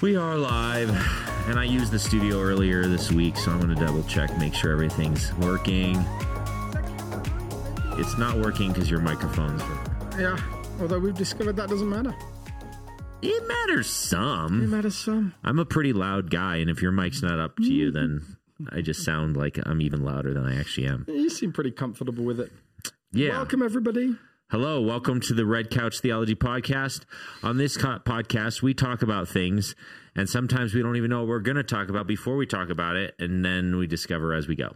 We are live, and I used the studio earlier this week, so I'm going to double check, make sure everything's working. It's not working because your microphone's. Yeah, although we've discovered that doesn't matter. It matters some. It matters some. I'm a pretty loud guy, and if your mic's not up to you, mm-hmm. then I just sound like I'm even louder than I actually am. You seem pretty comfortable with it. Yeah. Welcome, everybody. Hello, welcome to the Red Couch Theology Podcast. On this co- podcast, we talk about things, and sometimes we don't even know what we're going to talk about before we talk about it, and then we discover as we go.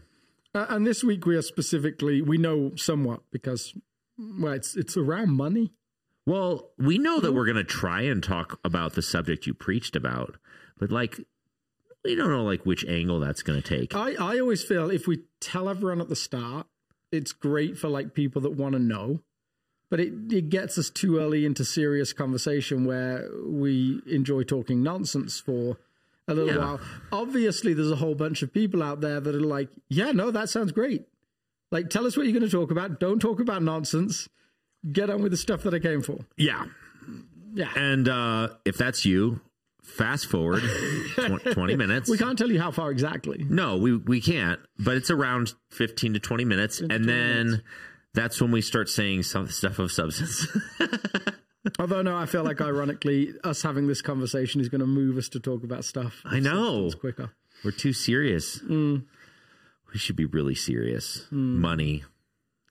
Uh, and this week we are specifically, we know somewhat because, well, it's, it's around money. Well, we know that we're going to try and talk about the subject you preached about, but like, we don't know like which angle that's going to take. I, I always feel if we tell everyone at the start, it's great for like people that want to know, but it, it gets us too early into serious conversation where we enjoy talking nonsense for a little Yeah. while. Obviously, there's a whole bunch of people out there that are like, yeah, no, that sounds great. Like, tell us what you're going to talk about. Don't talk about nonsense. Get on with the stuff that I came for. Yeah. Yeah. And uh, if that's you, fast forward 20 minutes. We can't tell you how far exactly. No, we we can't. But it's around fifteen to twenty minutes, and then that's when we start saying some stuff of substance. Although, no, I feel like ironically, us having this conversation is going to move us to talk about stuff. I know It's quicker. we're too serious. Mm. We should be really serious. Money,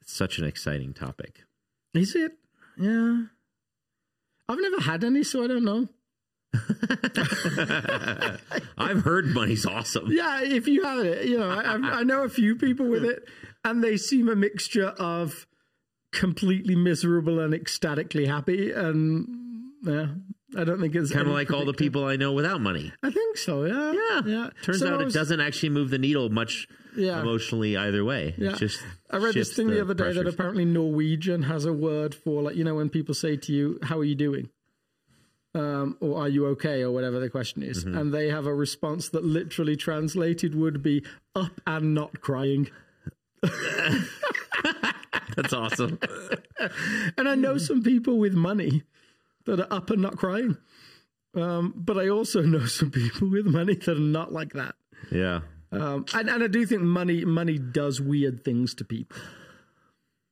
it's such an exciting topic. Is it? Yeah. I've never had any, so I don't know. I've heard money's awesome. Yeah, if you have it, you know, I I know a few people with it, and they seem a mixture of completely miserable and ecstatically happy, and yeah, I don't think it's Kind of like all the people I know without money. I think so. Yeah, Yeah. yeah. Turns So out I it doesn't actually move the needle much Yeah. emotionally either way. Yeah. It just I read this thing the, other day that apparently Norwegian has a word for like you know when people say to you, "How are you doing?" Um, or "Are you okay?" or whatever the question is, Mm-hmm. and they have a response that literally translated would be "up and not crying." That's awesome. And I know some people with money that are up and not crying, um, but I also know some people with money that are not like that. yeah. Um, and, and I do think money money does weird things to people.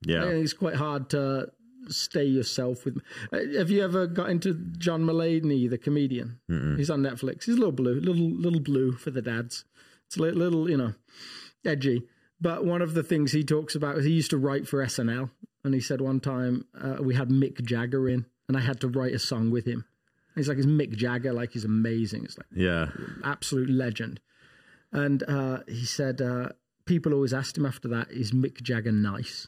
Yeah. it's quite hard to stay yourself with. Uh, have you ever got into John Mulaney, the comedian? He's on Netflix. He's a little blue, little little blue for the dads. It's a li- little, you know, edgy. But one of the things he talks about is he used to write for SNL, and he said one time uh, we had Mick Jagger in, and I had to write a song with him. He's like, "Is Mick Jagger like he's amazing?" It's like Yeah. absolute legend. And uh, he said, uh, people always asked him after that, is Mick Jagger nice?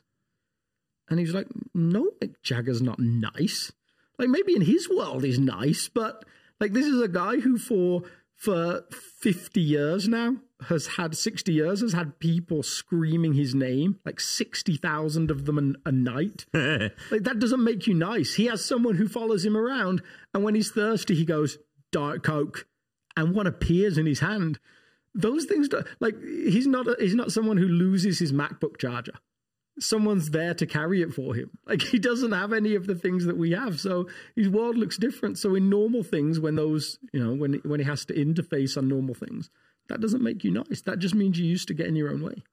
And he was like, no, Mick Jagger's not nice. Like maybe in his world he's nice, but like this is a guy who for for 50 years now has had 60 years has had people screaming his name like 60,000 of them a, a night. Like that doesn't make you nice. He has someone who follows him around and when he's thirsty he goes diet coke. And what appears in his hand those things like he's not a, he's not someone who loses his macbook charger someone's there to carry it for him. Like he doesn't have any of the things that we have. So his world looks different. So in normal things when those you know when when he has to interface on normal things that doesn't make you nice. That just means you're used to getting your own way.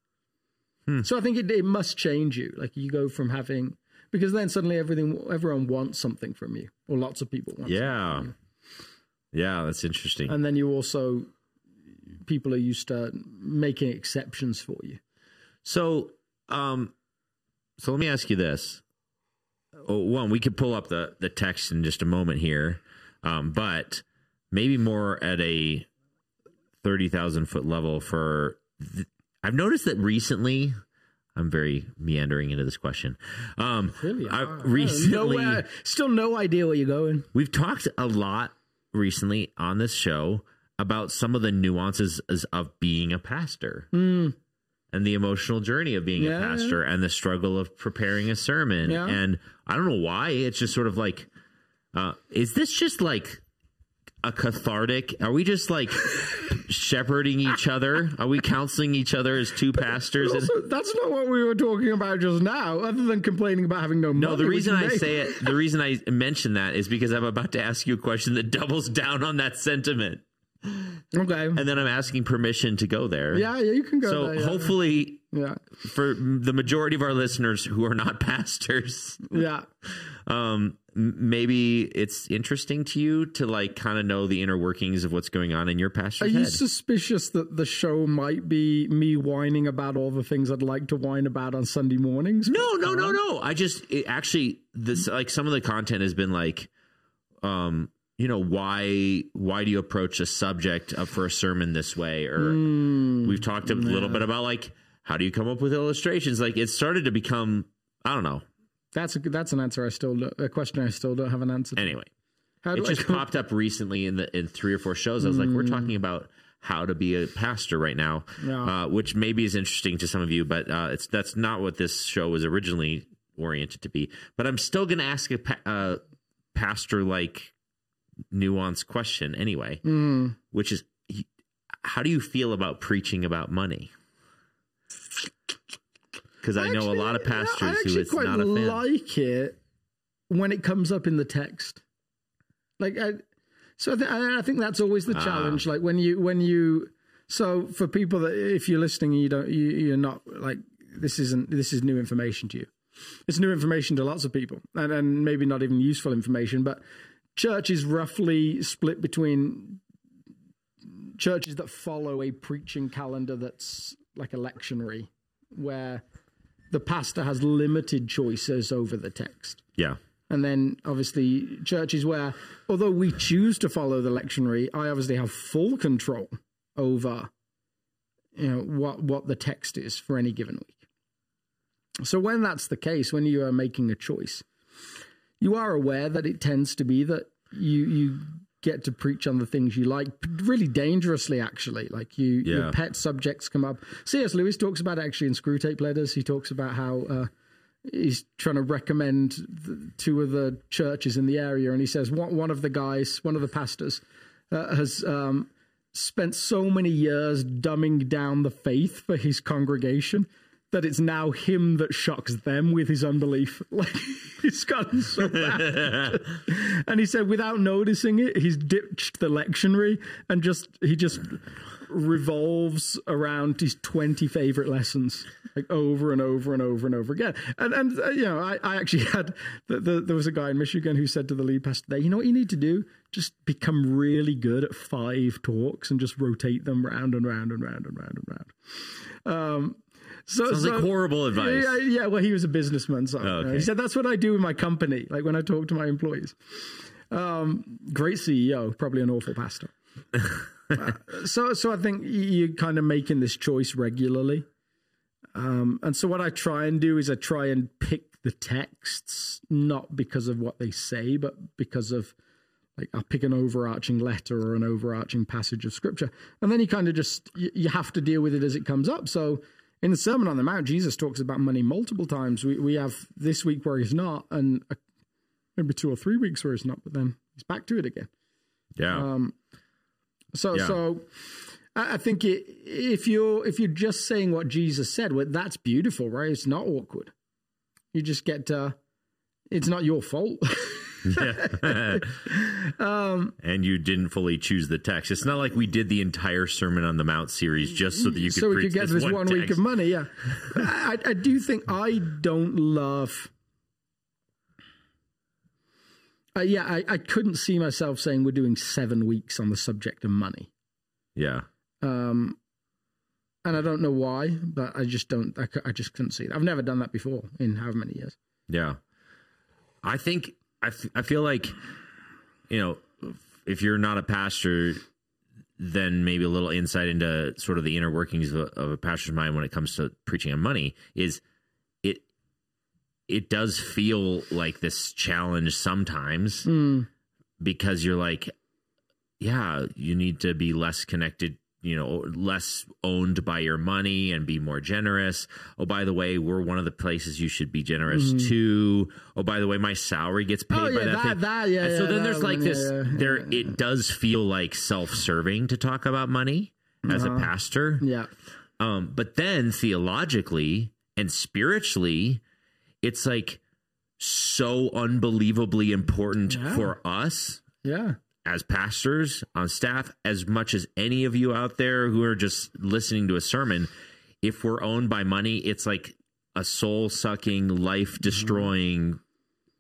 So i think it, it must change you. Like you go from having because then suddenly everything everyone wants something from you or lots of people want something Yeah. Yeah, that's interesting. and then you also people are used to making exceptions for you. So, um, so let me ask you this. Oh, one, we could pull up the the text in just a moment here, um, but maybe more at a thirty thousand foot level. For th- I've noticed that recently. I'm very meandering into this question. Um, really I, Ah, recently, no, uh, still no idea where you're going We've talked a lot recently on this show about some of the nuances of being a pastor and the emotional journey of being. Yeah, a pastor and the struggle of preparing a sermon. Yeah. And I don't know why. It's just sort of like, uh, is this just like a cathartic? Are we just like shepherding each other? Are we counseling each other as two pastors? And- Also, that's not what we were talking about just now. Other than complaining about having no money. no, the reason I made. say it, the reason I mention that is because I'm about to ask you a question that doubles down on that sentiment, Okay. and then I'm asking permission to go there. Yeah, yeah, you can go So there. Yeah. hopefully, yeah, for the majority of our listeners who are not pastors, yeah. um maybe it's interesting to you to like kind of know the inner workings of what's going on in your pastor's. Are pastor's you head suspicious that the show might be me whining about all the things I'd like to whine about on Sunday mornings? no no no no i just it actually this like some of the content has been like um you know why why do you approach a subject up for a sermon this way or we've talked a little bit about like how do you come up with illustrations like it started to become i don't know That's a that's an answer I still a question I still don't have an answer. to. anyway How do it I just popped up recently in the in three or four shows. I was like, we're talking about how to be a pastor right now, Yeah. uh, which maybe is interesting to some of you, but uh, it's that's not what this show was originally oriented to be. But I'm still going to ask a pa- uh, pastor like nuanced question anyway, Mm. which is, how do you feel about preaching about money? Because I know a lot of Actually, yeah, pastors I who it's quite not a fan. like it when it comes up in the text. Like, I, so I, th- I think that's always the Ah. challenge. Like when you when you so for people that if you're listening and you don't you, you're not like this isn't this is new information to you. It's new information to lots of people, and and maybe not even useful information. But church is roughly split between churches that follow a preaching calendar that's like a lectionary, where the pastor has limited choices over the text. yeah. And then obviously churches where, although we choose to follow the lectionary, I obviously have full control over, you know, what what the text is for any given week. So when that's the case, when you are making a choice, you are aware that it tends to be that you you get to preach on the things you like, really dangerously actually. Like you, Yeah. your pet subjects come up. C.S. Lewis talks about it actually in Screwtape Letters. He talks about how. Uh, he's trying to recommend the, two of the churches in the area, and he says one, one of the guys, one of the pastors, uh, has um, spent so many years dumbing down the faith for his congregation that it's now him that shocks them with his unbelief. Like it's gotten so bad. and he said, without noticing it, he's ditched the lectionary and just he just revolves around his 20 favorite lessons like over and over and over and over again and and uh, you know i, I actually had the, the, there was a guy in michigan who said to the lead pastor there you know what you need to do just become really good at five talks and just rotate them round and round and round and round and round um so, Sounds so like horrible advice. yeah, yeah, well, he was a businessman, so uh, okay. he said that's what I do in my company. Like when I talk to my employees. Um, great CEO, probably an awful pastor. Uh, so, so I think you're kind of making this choice regularly. Um, and so what I try and do is I try and pick the texts not because of what they say, but because of like I'll pick an overarching letter or an overarching passage of scripture, and then you kind of just you have to deal with it as it comes up. So in the Sermon on the Mount, Jesus talks about money multiple times. We we have this week where he's not, and uh, maybe two or three weeks where he's not, but then he's back to it again. Yeah. Um, so Yeah. so I I think it, if you're if you're just saying what Jesus said, well, that's beautiful, right? It's not awkward. You just get uh, it's not your fault. um, and you didn't fully choose the text. It's not like we did the entire Sermon on the Mount series just so that you could so we preach could get this, this one, week of money. Yeah, I, I do think I don't love. Uh, yeah, I, I couldn't see myself saying we're doing seven weeks on the subject of money. Yeah. Um, and I don't know why, but I just don't. I, I just couldn't see it. I've never done that before in how many years. Yeah. I think I, f- I feel like you know if you're not a pastor then maybe a little insight into sort of the inner workings of a, of a pastor's mind when it comes to preaching on money is it it does feel like this challenge sometimes Mm, because you're like yeah you need to be less connected you know less owned by your money and be more generous oh by the way we're one of the places you should be generous to oh by the way my salary gets paid Mm-hmm. Oh, by yeah, that, that- that, yeah, And so then there's like one, this yeah, yeah, there it does feel like self-serving to talk about money as Uh-huh. a pastor Yeah. um, but then theologically and spiritually, it's like so unbelievably important Yeah. for us Yeah. As pastors on staff, as much as any of you out there who are just listening to a sermon. If we're owned by money, it's like a soul sucking, life destroying mm-hmm.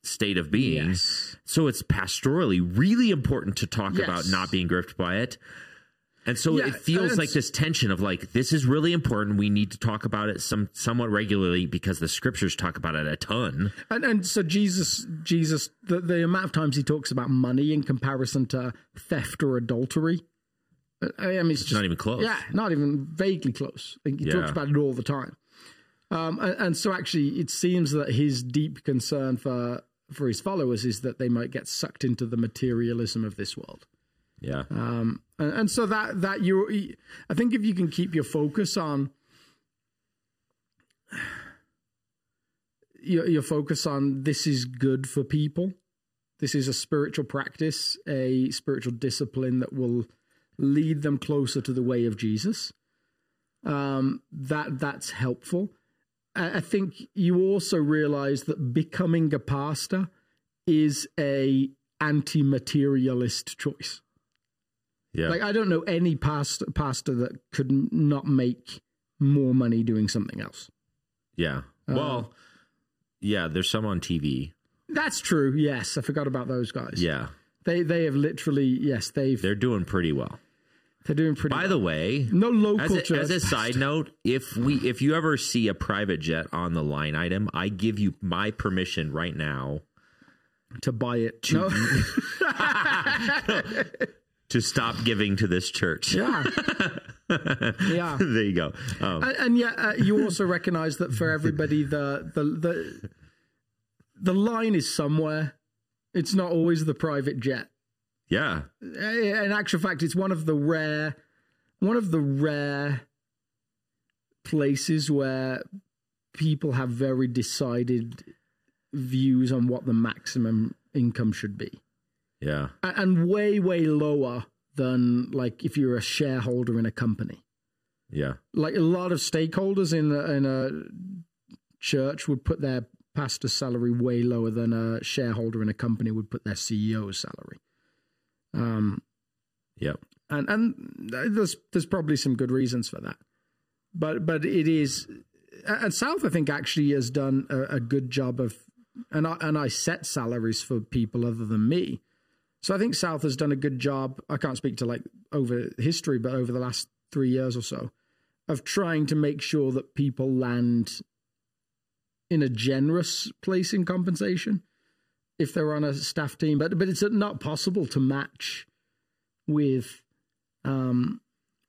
state of being. Yes. So it's pastorally really important to talk Yes. about not being gripped by it. And so Yeah, it feels like this tension of like this is really important. We need to talk about it some somewhat regularly because the scriptures talk about it a ton. And and so Jesus Jesus the, the amount of times he talks about money in comparison to theft or adultery. I mean, it's just not even close. Yeah, not even vaguely close. He Yeah. talks about it all the time. Um, and, and so actually, it seems that his deep concern for for his followers is that they might get sucked into the materialism of this world. Yeah. Um, and, and so that that you, I think, if you can keep your focus on your, your focus on this is good for people. This is a spiritual practice, a spiritual discipline that will lead them closer to the way of Jesus. Um, that that's helpful. I, I think you also realize that becoming a pastor is a anti-materialist choice. Yeah. Like I don't know any pastor pastor that could not make more money doing something else. yeah. Uh, well, yeah, there's some on TV. That's true. Yes, I forgot about those guys. Yeah. They they have literally yes they've They're doing pretty well. they're doing pretty. Well. By the way, no local as a, as a side note, if we if you ever see a private jet on the line item, I give you my permission right now to buy it. No. to stop giving to this church. yeah. yeah. there you go. Um, And, and yet, uh, you also recognise that for everybody, the the the the line is somewhere. It's not always the private jet. yeah. in actual fact, it's one of the rare, one of the rare places where people have very decided views on what the maximum income should be, Yeah. And way, way lower than like if you're a shareholder in a company. Yeah. Like a lot of stakeholders in a, in a church would put their pastor's salary way lower than a shareholder in a company would put their CEO's salary. Um, Yep. and and there's there's probably some good reasons for that, but but it is, and South I think actually has done a, a good job of, and I and I set salaries for people other than me, so I think South has done a good job. I can't speak to like over history, but over the last three years or so, of trying to make sure that people land in a generous place in compensation if they're on a staff team, but but it's not possible to match with um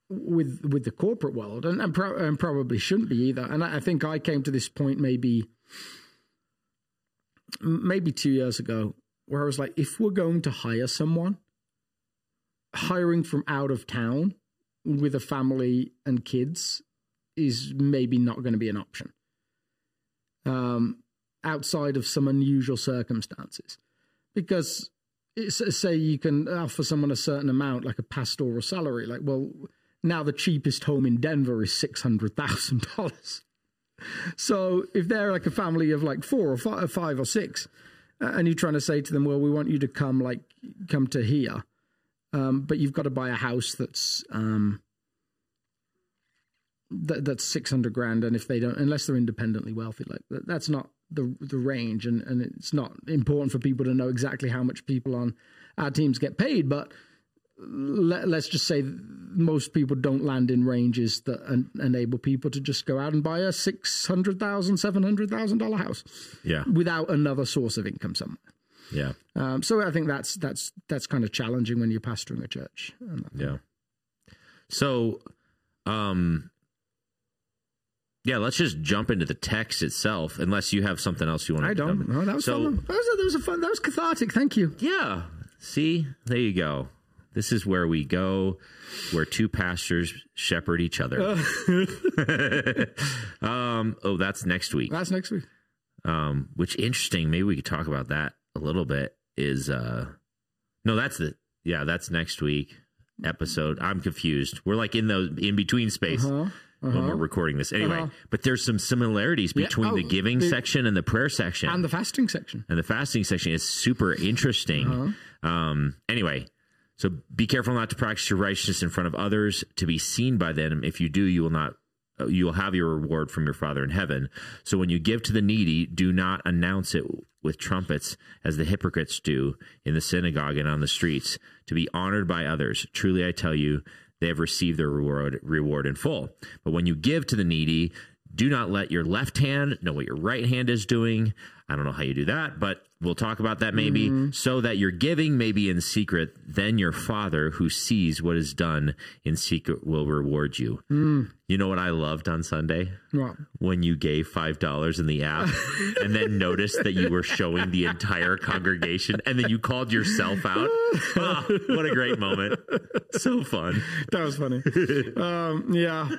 with with the corporate world and and, pro- and probably shouldn't be either and I, I think i came to this point maybe maybe two years ago where i was like if we're going to hire someone hiring from out of town with a family and kids is maybe not going to be an option um outside of some unusual circumstances because it's, say you can offer someone a certain amount, like a pastoral salary. Like, well, now the cheapest home in Denver is six hundred thousand dollars. So if they're like a family of like four or five, or six, uh, and you're trying to say to them, well, we want you to come like come to here, um, but you've got to buy a house that's um, that, that's six hundred grand, and if they don't, unless they're independently wealthy, like that, that's not the the range, and and it's not important for people to know exactly how much people on our teams get paid, but let, us just say most people don't land in ranges that en- enable people to just go out and buy a six hundred thousand, seven hundred thousand dollar house Yeah. without another source of income somewhere. Yeah. Um, so I think that's that's that's kind of challenging when you're pastoring a church. Yeah. So, um, yeah, let's just jump into the text itself, unless you have something else you want to I don't. No, that was so, fun. That was, that was a fun. That was cathartic. Thank you. Yeah. See, there you go. This is where we go, where two pastors shepherd each other. um, oh, that's next week. That's next week. Um, which interesting. Maybe we could talk about that a little bit. Is uh, no, that's the yeah, that's next week episode. I'm confused. We're like in the in between space. Uh-huh. When we're recording this, anyway, Uh-huh. but there's some similarities between Oh, the giving the- section and the prayer section, And the fasting section. and the fasting section is super interesting. Uh-huh. Um, anyway, so be careful not to practice your righteousness in front of others to be seen by them. If you do, you will not. uh, You will have your reward from your Father in heaven. So when you give to the needy, do not announce it with trumpets as the hypocrites do in the synagogue and on the streets to be honored by others. Truly, I tell you, they have received their reward, reward in full. But when you give to the needy, do not let your left hand know what your right hand is doing. I don't know how you do that, but we'll talk about that maybe. So that your giving may be in secret, then your Father who sees what is done in secret will reward you. You know what I loved on Sunday? Right. When you gave $5 in the app and then noticed that you were showing the entire congregation and then you called yourself out. Ah, what a great moment. So fun. That was funny. um, yeah.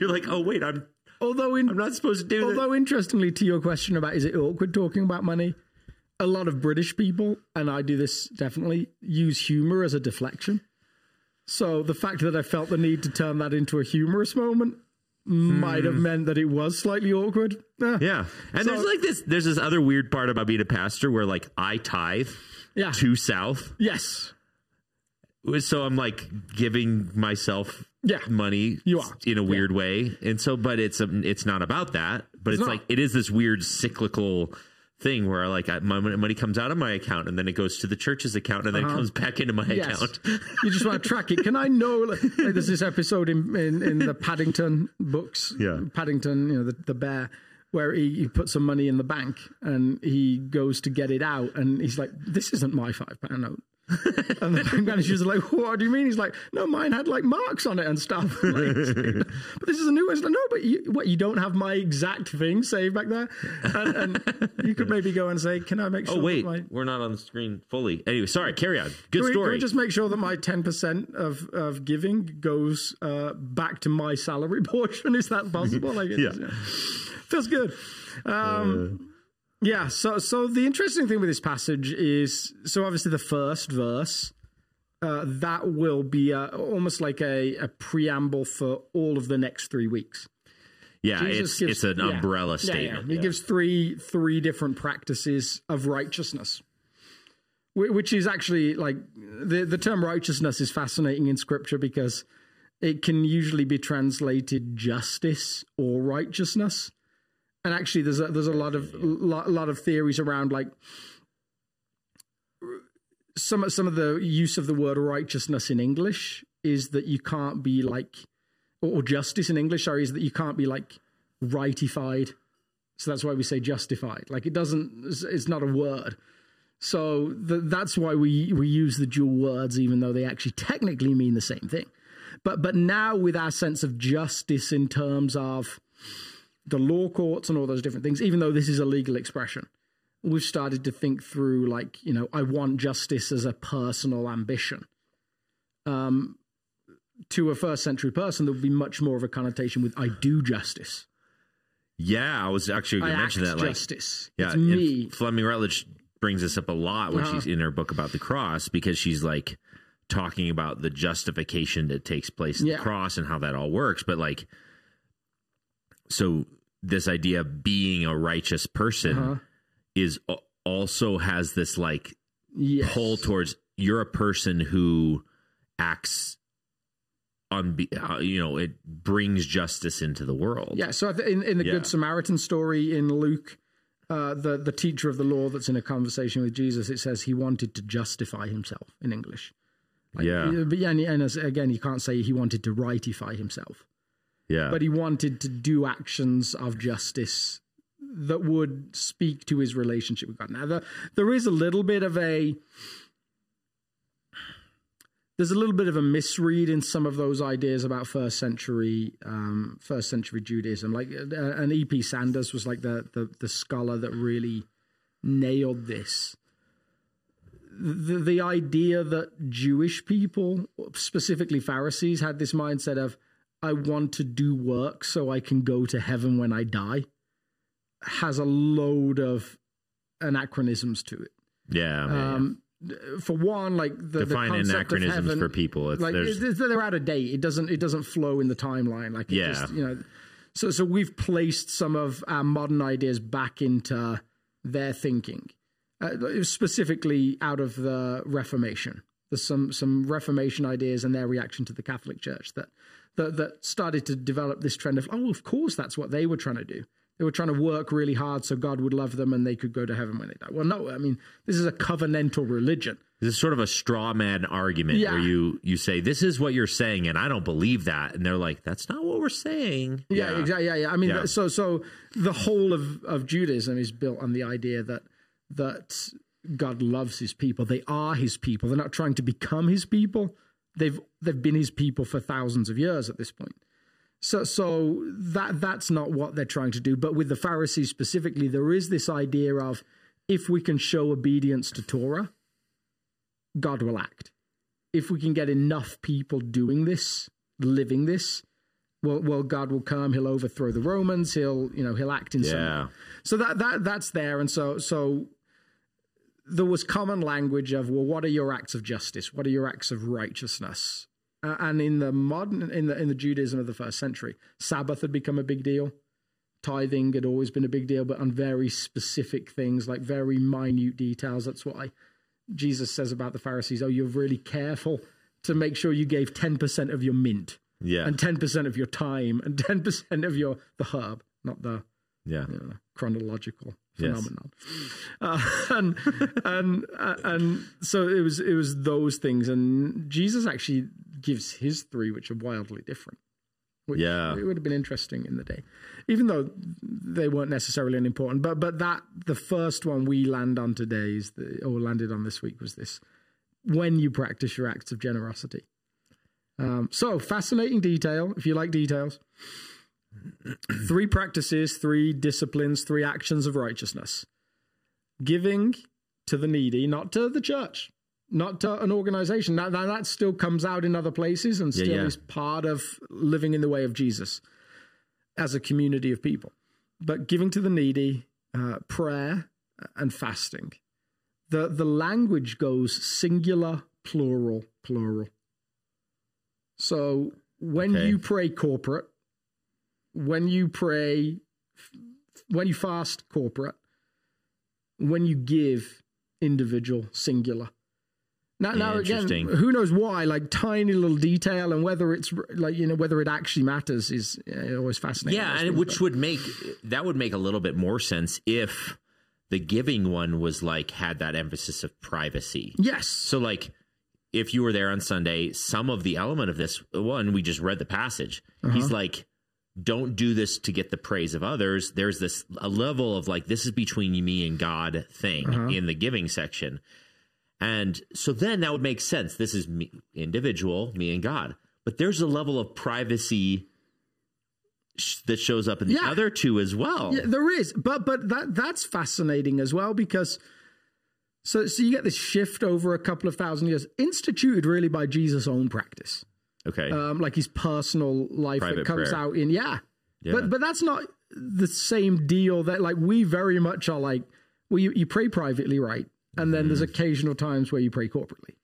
You're like, oh, wait, I'm, Although in, I'm not supposed to do that. Although, interestingly, to your question about is it awkward talking about money, a lot of British people, and I do this definitely, use humor as a deflection. So the fact that I felt the need to turn that into a humorous moment might have meant that it was slightly awkward. Eh, Yeah. And So- there's like this there's this other weird part about being a pastor where like I tithe Yeah. to South. Yes. So I'm like giving myself Yeah. money You are. in a weird way. And so but it's um, it's not about that, but it's, not. like it is this weird cyclical thing where like I, my money comes out of my account and then it goes to the church's account and then it comes back into my Uh-huh. Yes. account. you just want to track it. Can I know? Like, there's this episode in, in, in the Paddington books. Yeah. Paddington, you know, the, the bear, where he, he puts some money in the bank and he goes to get it out and he's like, this isn't my five pound note. And the bank manager's like, what do you mean? He's like, no, mine had like marks on it and stuff. Like, but this is a new one. Like, no, but you, what, you don't have my exact thing saved back there? And, and you could maybe go and say, can I make sure Oh wait, my we're not on the screen fully. Anyway, sorry, carry on. Good can we, can story. we just make sure that my 10% of, of giving goes uh, back to my salary portion? Is that possible? Like, Yeah. Feels good. Um, yeah, so so the interesting thing with this passage is so obviously the first verse uh, that will be a, almost like a, a preamble for all of the next three weeks. yeah, Jesus it's gives- it's an yeah. umbrella Yeah, yeah. statement. He Yeah. gives three three different practices of righteousness, which is actually like the the term righteousness is fascinating in Scripture because it can usually be translated justice or righteousness, and actually there's a, there's a lot of lot, lot of theories around like some some of the use of the word righteousness in English is that you can't be like or justice in English, sorry, is that you can't be like rightified. So that's why we say justified. Like it doesn't, it's- not a word. So th- that's why we, we use the dual words, even though they actually technically mean the same thing. But but now with our sense of justice in terms of the law courts and all those different things, even though this is a legal expression, we've started to think through like you know I want justice as a personal ambition. Um, to a first century person, there would be much more of a connotation with I do justice. Yeah, I was actually going to mention that. Like, justice. yeah, it's me. Fleming Rutledge brings this up a lot when Uh-huh. she's in her book about the cross because she's like talking about the justification that takes place in Yeah. the cross and how that all works. But like, so this idea of being a righteous person Uh-huh. is also has this like Yes. pull towards you're a person who acts on uh, you know it brings justice into the world Yeah, so in, in the Yeah. Good Samaritan story in Luke, uh, the the teacher of the law that's in a conversation with Jesus, it says he wanted to justify himself in English. yeah Uh, But yeah, and, and as, again, you can't say he wanted to rightify himself, yeah but he wanted to do actions of justice that would speak to his relationship with God. Now, the, there is a little bit of a there's a little bit of a misread in some of those ideas about first century um, first century Judaism. Like uh, and E.P. Sanders was like the, the the scholar that really nailed this. the, the idea that Jewish people, specifically Pharisees, had this mindset of, I want to do work so I can go to heaven when I die, has a load of anachronisms to it. Yeah. Um, for one, like the, the Define concept anachronisms of heaven, for people. It's, like there's, it's- they're out of date. It doesn't it doesn't flow in the timeline. Like it Yeah. just, you know. So so we've placed some of our modern ideas back into their thinking, uh, specifically out of the Reformation. There's some some Reformation ideas and their reaction to the Catholic Church that that that started to develop this trend of oh, of course that's what they were trying to do. They were trying to work really hard so God would love them and they could go to heaven when they die. Well, no, I mean this is a covenantal religion. this is sort of a straw man argument Yeah. where you you say this is what you're saying and I don't believe that, and they're like, that's not what we're saying. Yeah, exactly. Yeah, yeah. I mean, Yeah. so so the whole of of Judaism is built on the idea that that God loves His people. They are His people. They're not trying to become His people. They've they've been His people for thousands of years at this point. So so that that's not what they're trying to do. But with the Pharisees specifically, there is this idea of if we can show obedience to Torah, God will act. If we can get enough people doing this, living this, well, well, God will come. He'll overthrow the Romans. He'll, you know, he'll act in some. Yeah. way. So that that that's there, and so so there was common language of well, what are your acts of justice? What are your acts of righteousness? Uh, and in the modern, in the in the Judaism of the first century, Sabbath had become a big deal. Tithing had always been a big deal, but on very specific things, like very minute details. That's why Jesus says about the Pharisees, "Oh, you're really careful to make sure you gave ten percent of your mint." Yeah. and 10% of your time and 10% of your the herb not the yeah. you know, chronological Yes. phenomenon uh, and and uh, and so it was it was those things and jesus actually gives his three which are wildly different which Yeah. it would have been interesting in the day even though they weren't necessarily unimportant but but that the first one we land on today is the or landed on this week was this when you practice your acts of generosity um, so fascinating detail if you like details three practices, three disciplines, three actions of righteousness. Giving to the needy, not to the church, not to an organization. Now, now that still comes out in other places and still yeah. is part of living in the way of Jesus as a community of people. But giving to the needy, uh, prayer, and fasting. The, the language goes singular, plural, plural. So when Okay. you pray corporate, when you pray, when you fast corporate, when you give individual singular. Now, now again, who knows why? Like tiny little detail, and whether it's like you know whether it actually matters is uh, always fascinating. Yeah, and which would make that would make a little bit more sense if the giving one was like had that emphasis of privacy. yes, So like if you were there on Sunday, some of the element of this one we just read the passage. He's like don't do this to get the praise of others. There's this a level of like this is between me and God thing uh-huh. in the giving section. And so then that would make sense. This is me, individual, me and God. But there's a level of privacy sh- that shows up in the Yeah. other two as well. Yeah, there is, but but that that's fascinating as well because so so you get this shift over a couple of thousand years, instituted really by Jesus' own practice, Okay. um, like his personal life Private that comes prayer. out in yeah. Yeah. but but that's not the same deal that like we very much are like well you, you pray privately right, and then Mm-hmm. there's occasional times where you pray corporately.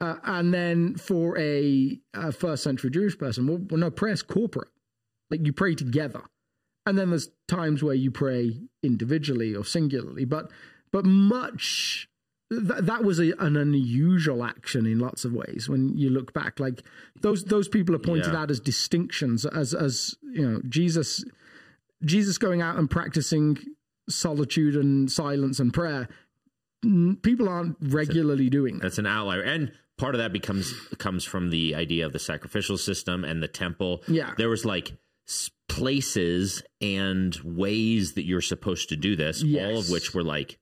Uh, and then for a, a first century Jewish person, well, well, no, prayer's corporate. Like you pray together and then there's times where you pray individually or singularly but but much th- that was a, an unusual action in lots of ways when you look back like those those people are pointed Yeah. out as distinctions as as you know jesus jesus going out and practicing solitude and silence and prayer people aren't regularly doing that That's an outlier. And part of that becomes comes from the idea of the sacrificial system and the temple. Yeah. There was like places and ways that you're supposed to do this, all of which were like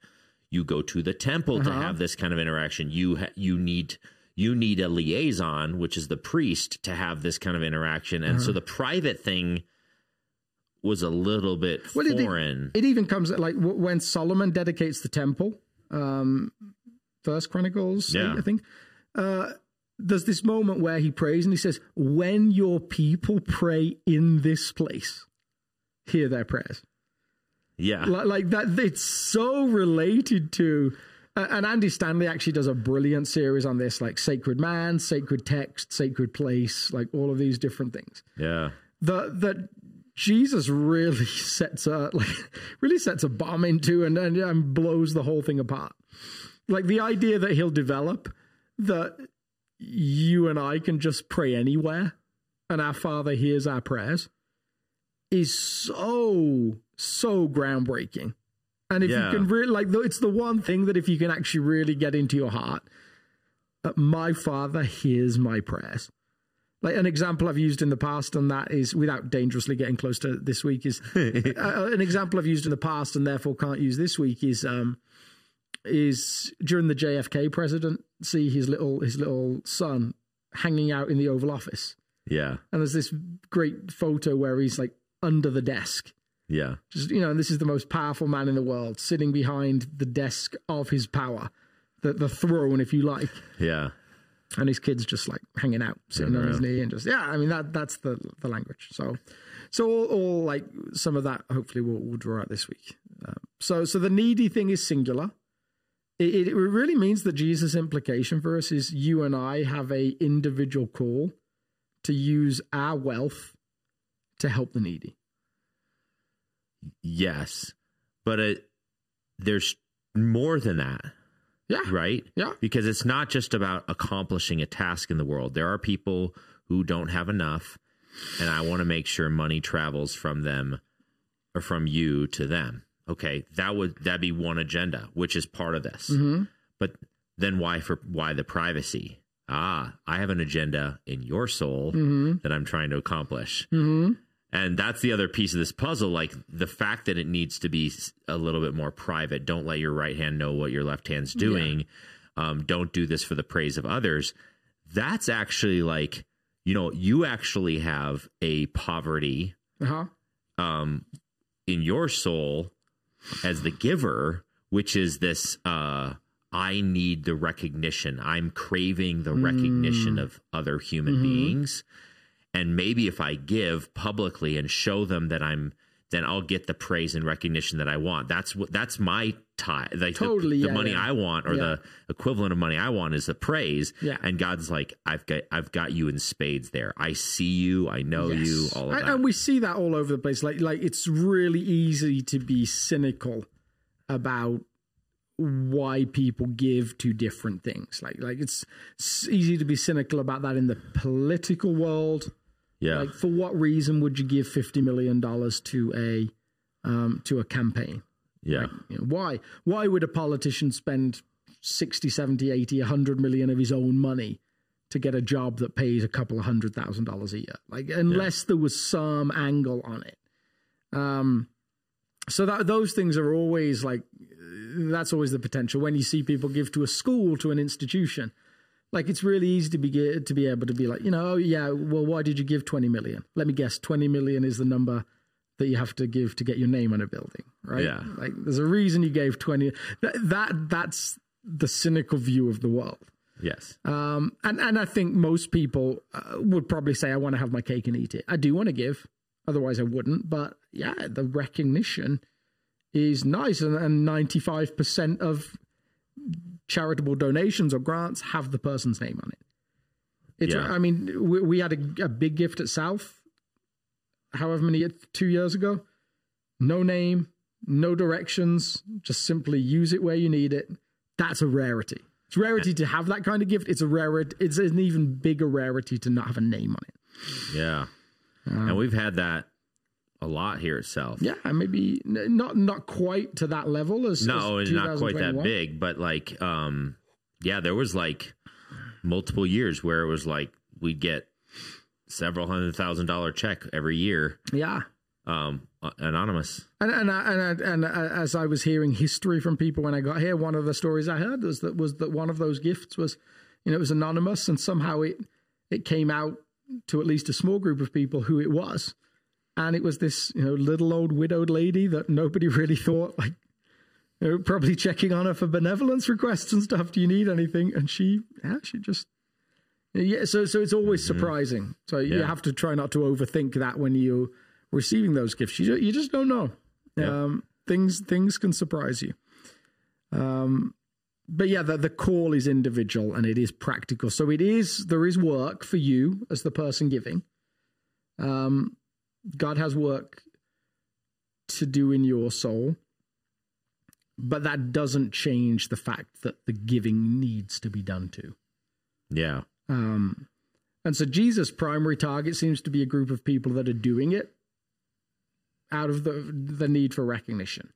you go to the temple to Uh-huh. have this kind of interaction. You ha- you need you need a liaison, which is the priest, to have this kind of interaction. And Uh-huh. so the private thing was a little bit Well, foreign. It even comes like w- when Solomon dedicates the temple. Um, First Chronicles, Yeah. I think. Uh, there's this moment where he prays and he says, "When your people pray in this place, hear their prayers." Yeah. like, like that it's so related to uh, and andy stanley actually does a brilliant series on this like sacred man sacred text sacred place like all of these different things Yeah. that that jesus really sets a like really sets a bomb into and, and and blows the whole thing apart like the idea that he'll develop that you and i can just pray anywhere and our father hears our prayers is so so groundbreaking and if Yeah. you can really like it's the one thing that if you can actually really get into your heart that my father hears my prayers like an example I've used in the past, and that is without dangerously getting close to this week is uh, an example I've used in the past, and therefore can't use this week is um, is during the JFK presidency, his little his little son hanging out in the Oval Office, Yeah. and there's this great photo where he's like under the desk, Yeah. just you know, this is the most powerful man in the world, sitting behind the desk of his power, the the throne, if you like Yeah. and his kids just like hanging out, sitting on his knee, and just yeah. I mean that that's the the language. So, so all, all like some of that hopefully we'll, we'll draw out this week. Um, so so the needy thing is singular. It, it really means that Jesus' implication for us is you and I have a individual call to use our wealth to help the needy. Yes. But it, there's more than that, Yeah, right? yeah, Because it's not just about accomplishing a task in the world. There are people who don't have enough, and I want to make sure money travels from them or from you to them. Okay, that would that be one agenda, which is part of this. Mm-hmm. But then why for why the privacy? Ah, I have an agenda in your soul Mm-hmm. that I'm trying to accomplish. And that's the other piece of this puzzle. Like the fact that it needs to be a little bit more private. Don't let your right hand know what your left hand's doing. Um, don't do this for the praise of others. That's actually like, you know, you actually have a poverty uh huh, um, in your soul as the giver, which is this uh, I need the recognition. I'm craving the recognition of other human beings. And maybe if I give publicly and show them that I'm then I'll get the praise and recognition that I want. That's what that's my tie. Like the- Totally, the, yeah, money yeah. I want or Yeah. the equivalent of money I want is the praise. Yeah. And God's like, I've got I've got you in spades there. I see you, I know you, all of and, that. and we see that all over the place. Like like it's really easy to be cynical about why people give to different things. Like like it's, it's easy to be cynical about that in the political world. Yeah. Like for what reason would you give fifty million dollars to a um, to a campaign? yeah. You know, why? Why would a politician spend 60, 70, 80, 100 million of his own money to get a job that pays a couple of hundred thousand dollars a year? Like, unless there was some angle on it. Um, so that those things are always like, that's always the potential when you see people give to a school, to an institution. Like it's really easy to be to be able to be like, you know, oh yeah, well, why did you give twenty million? Let me guess, twenty million is the number that you have to give to get your name on a building, right? Yeah. Like there's a reason you gave 20 that, that that's the cynical view of the world. Yes. Um and and I think most people uh, would probably say I want to have my cake and eat it. I do want to give, otherwise I wouldn't, but yeah, the recognition is nice and, and 95% of charitable donations or grants have the person's name on it. It's, Yeah. I mean, we, we had a, a big gift at South, however many, two years ago. No name, no directions, just simply use it where you need it. That's a rarity. It's rarity to have that kind of gift. It's a rarity. It's an even bigger rarity to not have a name on it. Yeah. Um, and we've had that a lot here at South. Yeah, and maybe not not quite to that level as No, as not quite that big, but like um yeah, there was like multiple years where it was like we'd get several hundred thousand dollar check every year Yeah, um uh, anonymous. And and I, and I, and I, as I was hearing history from people when I got here, one of the stories I heard was that was that one of those gifts was, you know, it was anonymous, and somehow it it came out to at least a small group of people who it was, and it was this you know little old widowed lady that nobody really thought like uh, probably checking on her for benevolence requests and stuff. Do you need anything? And she, yeah, she just, yeah. So, so it's always surprising. So you have to try not to overthink that when you're receiving those gifts. You, ju- you just don't know. Yeah. Um, things, things can surprise you. Um, but yeah, the, the call is individual and it is practical. So it is, there is work for you as the person giving. Um, God has work to do in your soul, but that doesn't change the fact that the giving needs to be done too. Yeah. Um, and so Jesus' primary target seems to be a group of people that are doing it out of the the need for recognition,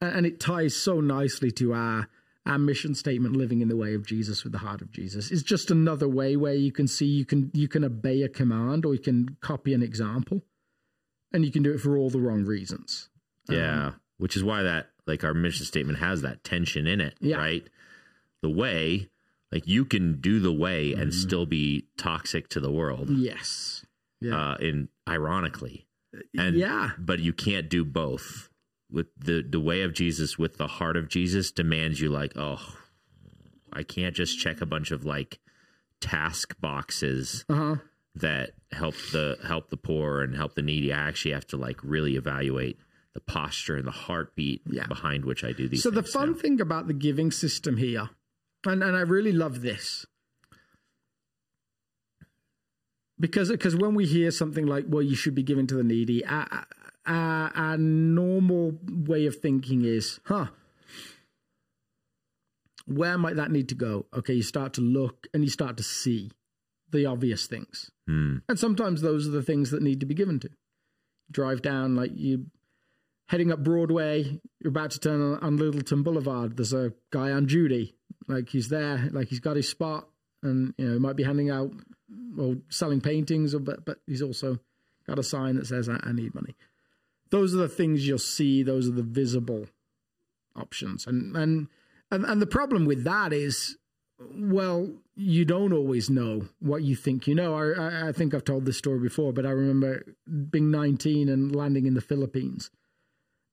and it ties so nicely to our our mission statement: "Living in the way of Jesus with the heart of Jesus." It's just another way where you can see you can you can obey a command or you can copy an example, and you can do it for all the wrong reasons. Yeah. Which is why that like our mission statement has that tension in it, Yeah. right? The way, like you can do the way Mm-hmm. and still be toxic to the world. Yes. Yeah. Uh in ironically. And yeah. but you can't do both. With the the way of Jesus with the heart of Jesus demands you like, oh, I can't just check a bunch of like task boxes Uh huh. That help the help the poor and help the needy. I actually have to like really evaluate the posture and the heartbeat Yeah. behind which I do these. So the fun now. thing about the giving system here, and, and I really love this, because because when we hear something like, "Well, you should be giving to the needy," our, our, our normal way of thinking is, "Huh." Where might that need to go? Okay, you start to look and you start to see the obvious things. Hmm. And sometimes those are the things that need to be given to. Drive down, like you heading up Broadway, you're about to turn on, on Littleton Boulevard. There's a guy on duty, like he's there, like he's got his spot, and you know, he might be handing out or selling paintings, or but but he's also got a sign that says, "I, I need money." Those are the things you'll see. Those are the visible options, and and and and the problem with that is well, you don't always know what you think you know. I, I, think I've told this story before, but I remember being 19 and landing in the Philippines,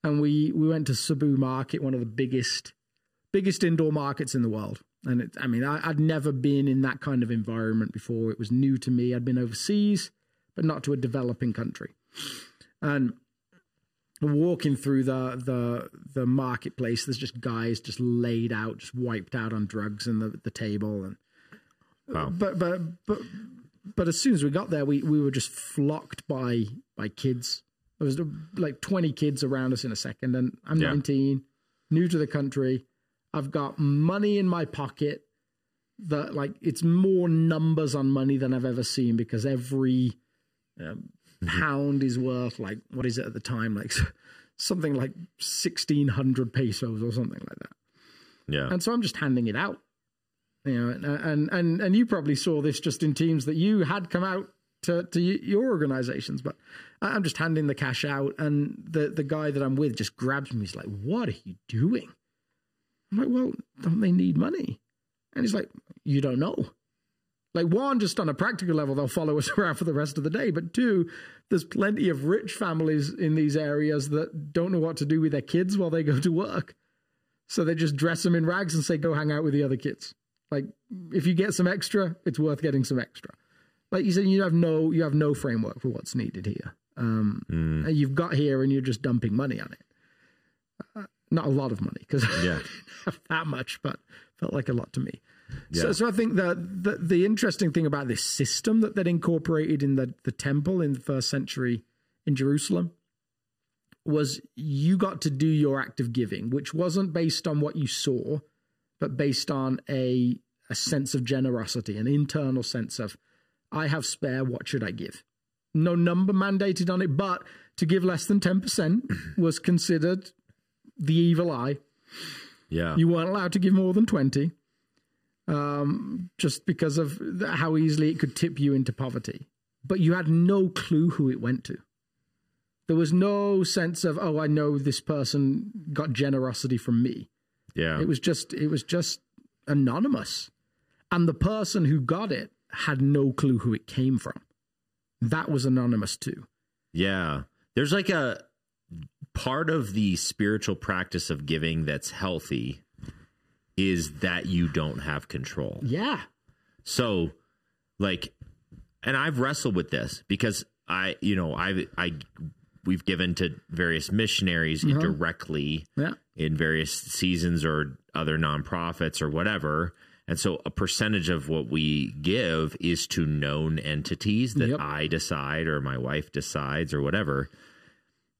and we we went to Cebu Market, one of the biggest biggest indoor markets in the world. And it, I mean, I, I'd never been in that kind of environment before. It was new to me. I'd been overseas, but not to a developing country. And walking through the the the marketplace there's just guys just laid out just wiped out on drugs in the the table and Wow. but but but but as soon as we got there we we were just flocked by by kids there was like 20 kids around us in a second and i'm Yeah. 19 new to the country i've got money in my pocket that like it's more numbers on money than i've ever seen because every um, Mm-hmm. pound is worth like what is it at the time? Like something like 1600 pesos or something like that. Yeah. and so i'm just handing it out. You know and and and, and you probably saw this just in teams that you had come out to, to your organizations but i'm just handing the cash out and the the guy that i'm with just grabs me. He's like what are you doing? I'm like well don't they need money? And he's like you don't know like one, just on a practical level, they'll follow us around for the rest of the day. But two, there's plenty of rich families in these areas that don't know what to do with their kids while they go to work. So they just dress them in rags and say, go hang out with the other kids. Like if you get some extra, it's worth getting some extra. Like you said, you have no you have no framework for what's needed here. Um, Mm. and you've got here and you're just dumping money on it. Uh, not a lot of money because Yeah. I didn't have that much, but felt like a lot to me. Yeah. So, so I think that the, the interesting thing about this system that they'd incorporated in the, the temple in the first century in Jerusalem was you got to do your act of giving, which wasn't based on what you saw, but based on a a sense of generosity, an internal sense of I have spare, what should I give? No number mandated on it, but to give less than 10% was considered the evil eye. Yeah. You weren't allowed to give more than 20 um, just because of how easily it could tip you into poverty. But you had no clue who it went to. There was no sense of, oh, I know this person got generosity from me. yeah. It was just, it was just anonymous. And the person who got it had no clue who it came from. That was anonymous too. Yeah. There's like a part of the spiritual practice of giving that's healthy is that you don't have control. Yeah. So, like, and I've wrestled with this because I, you know, I, I, we've given to various missionaries uh-huh. indirectly Yeah. in various seasons or other nonprofits or whatever. And so a percentage of what we give is to known entities that Yep. I decide or my wife decides or whatever.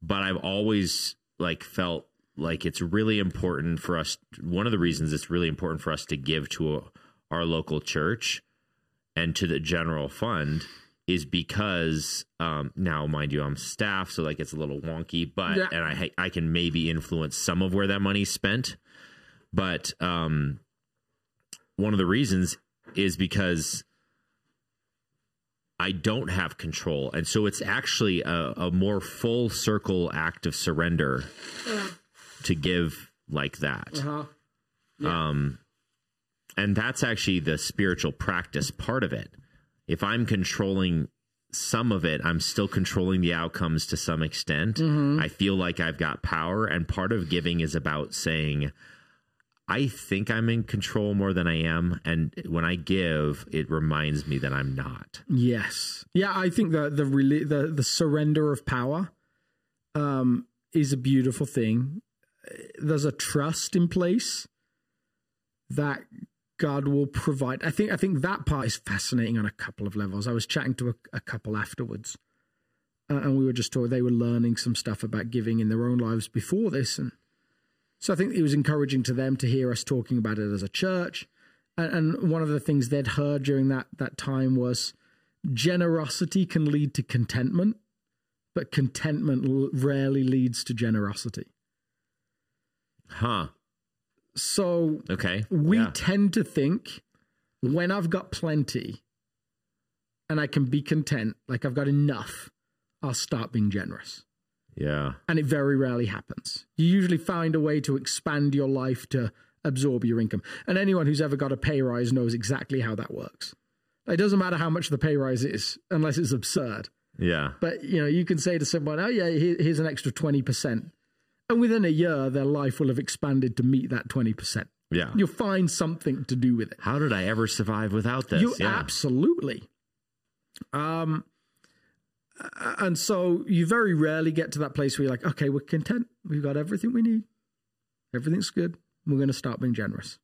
But I've always like felt like it's really important for us one of the reasons it's really important for us to give to our local church and to the general fund is because um, now, mind you, I'm staff, so like it's a little wonky, but Yeah. and I I can maybe influence some of where that money's spent, but um, one of the reasons is because I don't have control, and so it's actually a, a more full circle act of surrender to give like that. Uh-huh. Um, and that's actually the spiritual practice part of it. If I'm controlling some of it, I'm still controlling the outcomes to some extent. I feel like I've got power, and part of giving is about saying, I think I'm in control more than I am. And when I give, it reminds me that I'm not. Yes. Yeah, I think the the the the surrender of power um is a beautiful thing. There's a trust in place that God will provide. I think I think that part is fascinating on a couple of levels. I was chatting to a, a couple afterwards, uh, and we were just talking. They were learning some stuff about giving in their own lives before this, and so I think it was encouraging to them to hear us talking about it as a church. And, and one of the things they'd heard during that that time was generosity can lead to contentment, but contentment rarely leads to generosity. Huh. So Okay. we Yeah. tend to think when I've got plenty and I can be content, like I've got enough, I'll start being generous. Yeah. And it very rarely happens. You usually find a way to expand your life to absorb your income. And anyone who's ever got a pay rise knows exactly how that works. It doesn't matter how much the pay rise is, unless it's absurd. Yeah. But you know, you can say to someone, "Oh yeah, here's an extra twenty percent," and within a year, their life will have expanded to meet that twenty percent. Yeah. You'll find something to do with it. How did I ever survive without this? You yeah. absolutely. Um, and so you very rarely get to that place where you're like, okay, we're content. We've got everything we need. Everything's good. We're going to start being generous.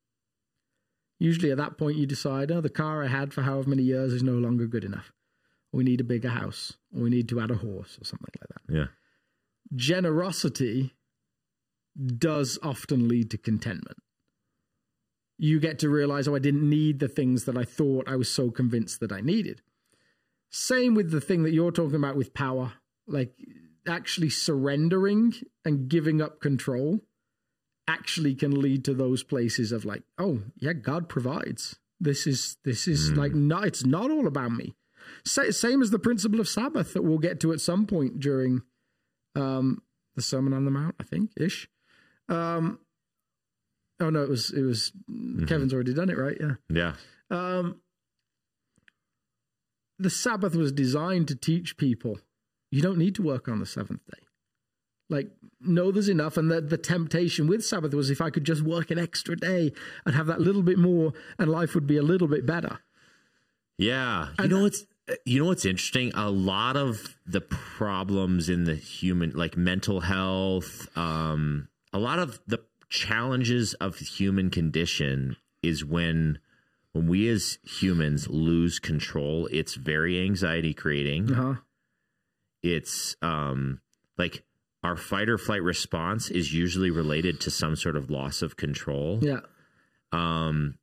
Usually at that point, you decide, oh, the car I had for however many years is no longer good enough. We need a bigger house, or we need to add a horse, or something like that. yeah. Generosity does often lead to contentment. You get to realize, oh, I didn't need the things that I thought I was so convinced that I needed. Same with the thing that you're talking about with power, like actually surrendering and giving up control actually can lead to those places of like, oh, yeah, God provides. This is this is like not it's not all about me. Sa- same as the principle of Sabbath that we'll get to at some point during um, the Sermon on the Mount, I think ish. Um, oh no, it was it was Kevin's already done it, right? Yeah. Yeah. Um, the Sabbath was designed to teach people you don't need to work on the seventh day. Like, no, there's enough. And the, the temptation with Sabbath was if I could just work an extra day and have that little bit more, and life would be a little bit better. Yeah. You know what's you know what's interesting? A lot of the problems in the human like mental health, um, a lot of the challenges of human condition is when when we as humans lose control, it's very anxiety creating. Uh huh. It's um like our fight or flight response is usually related to some sort of loss of control. Yeah. Um,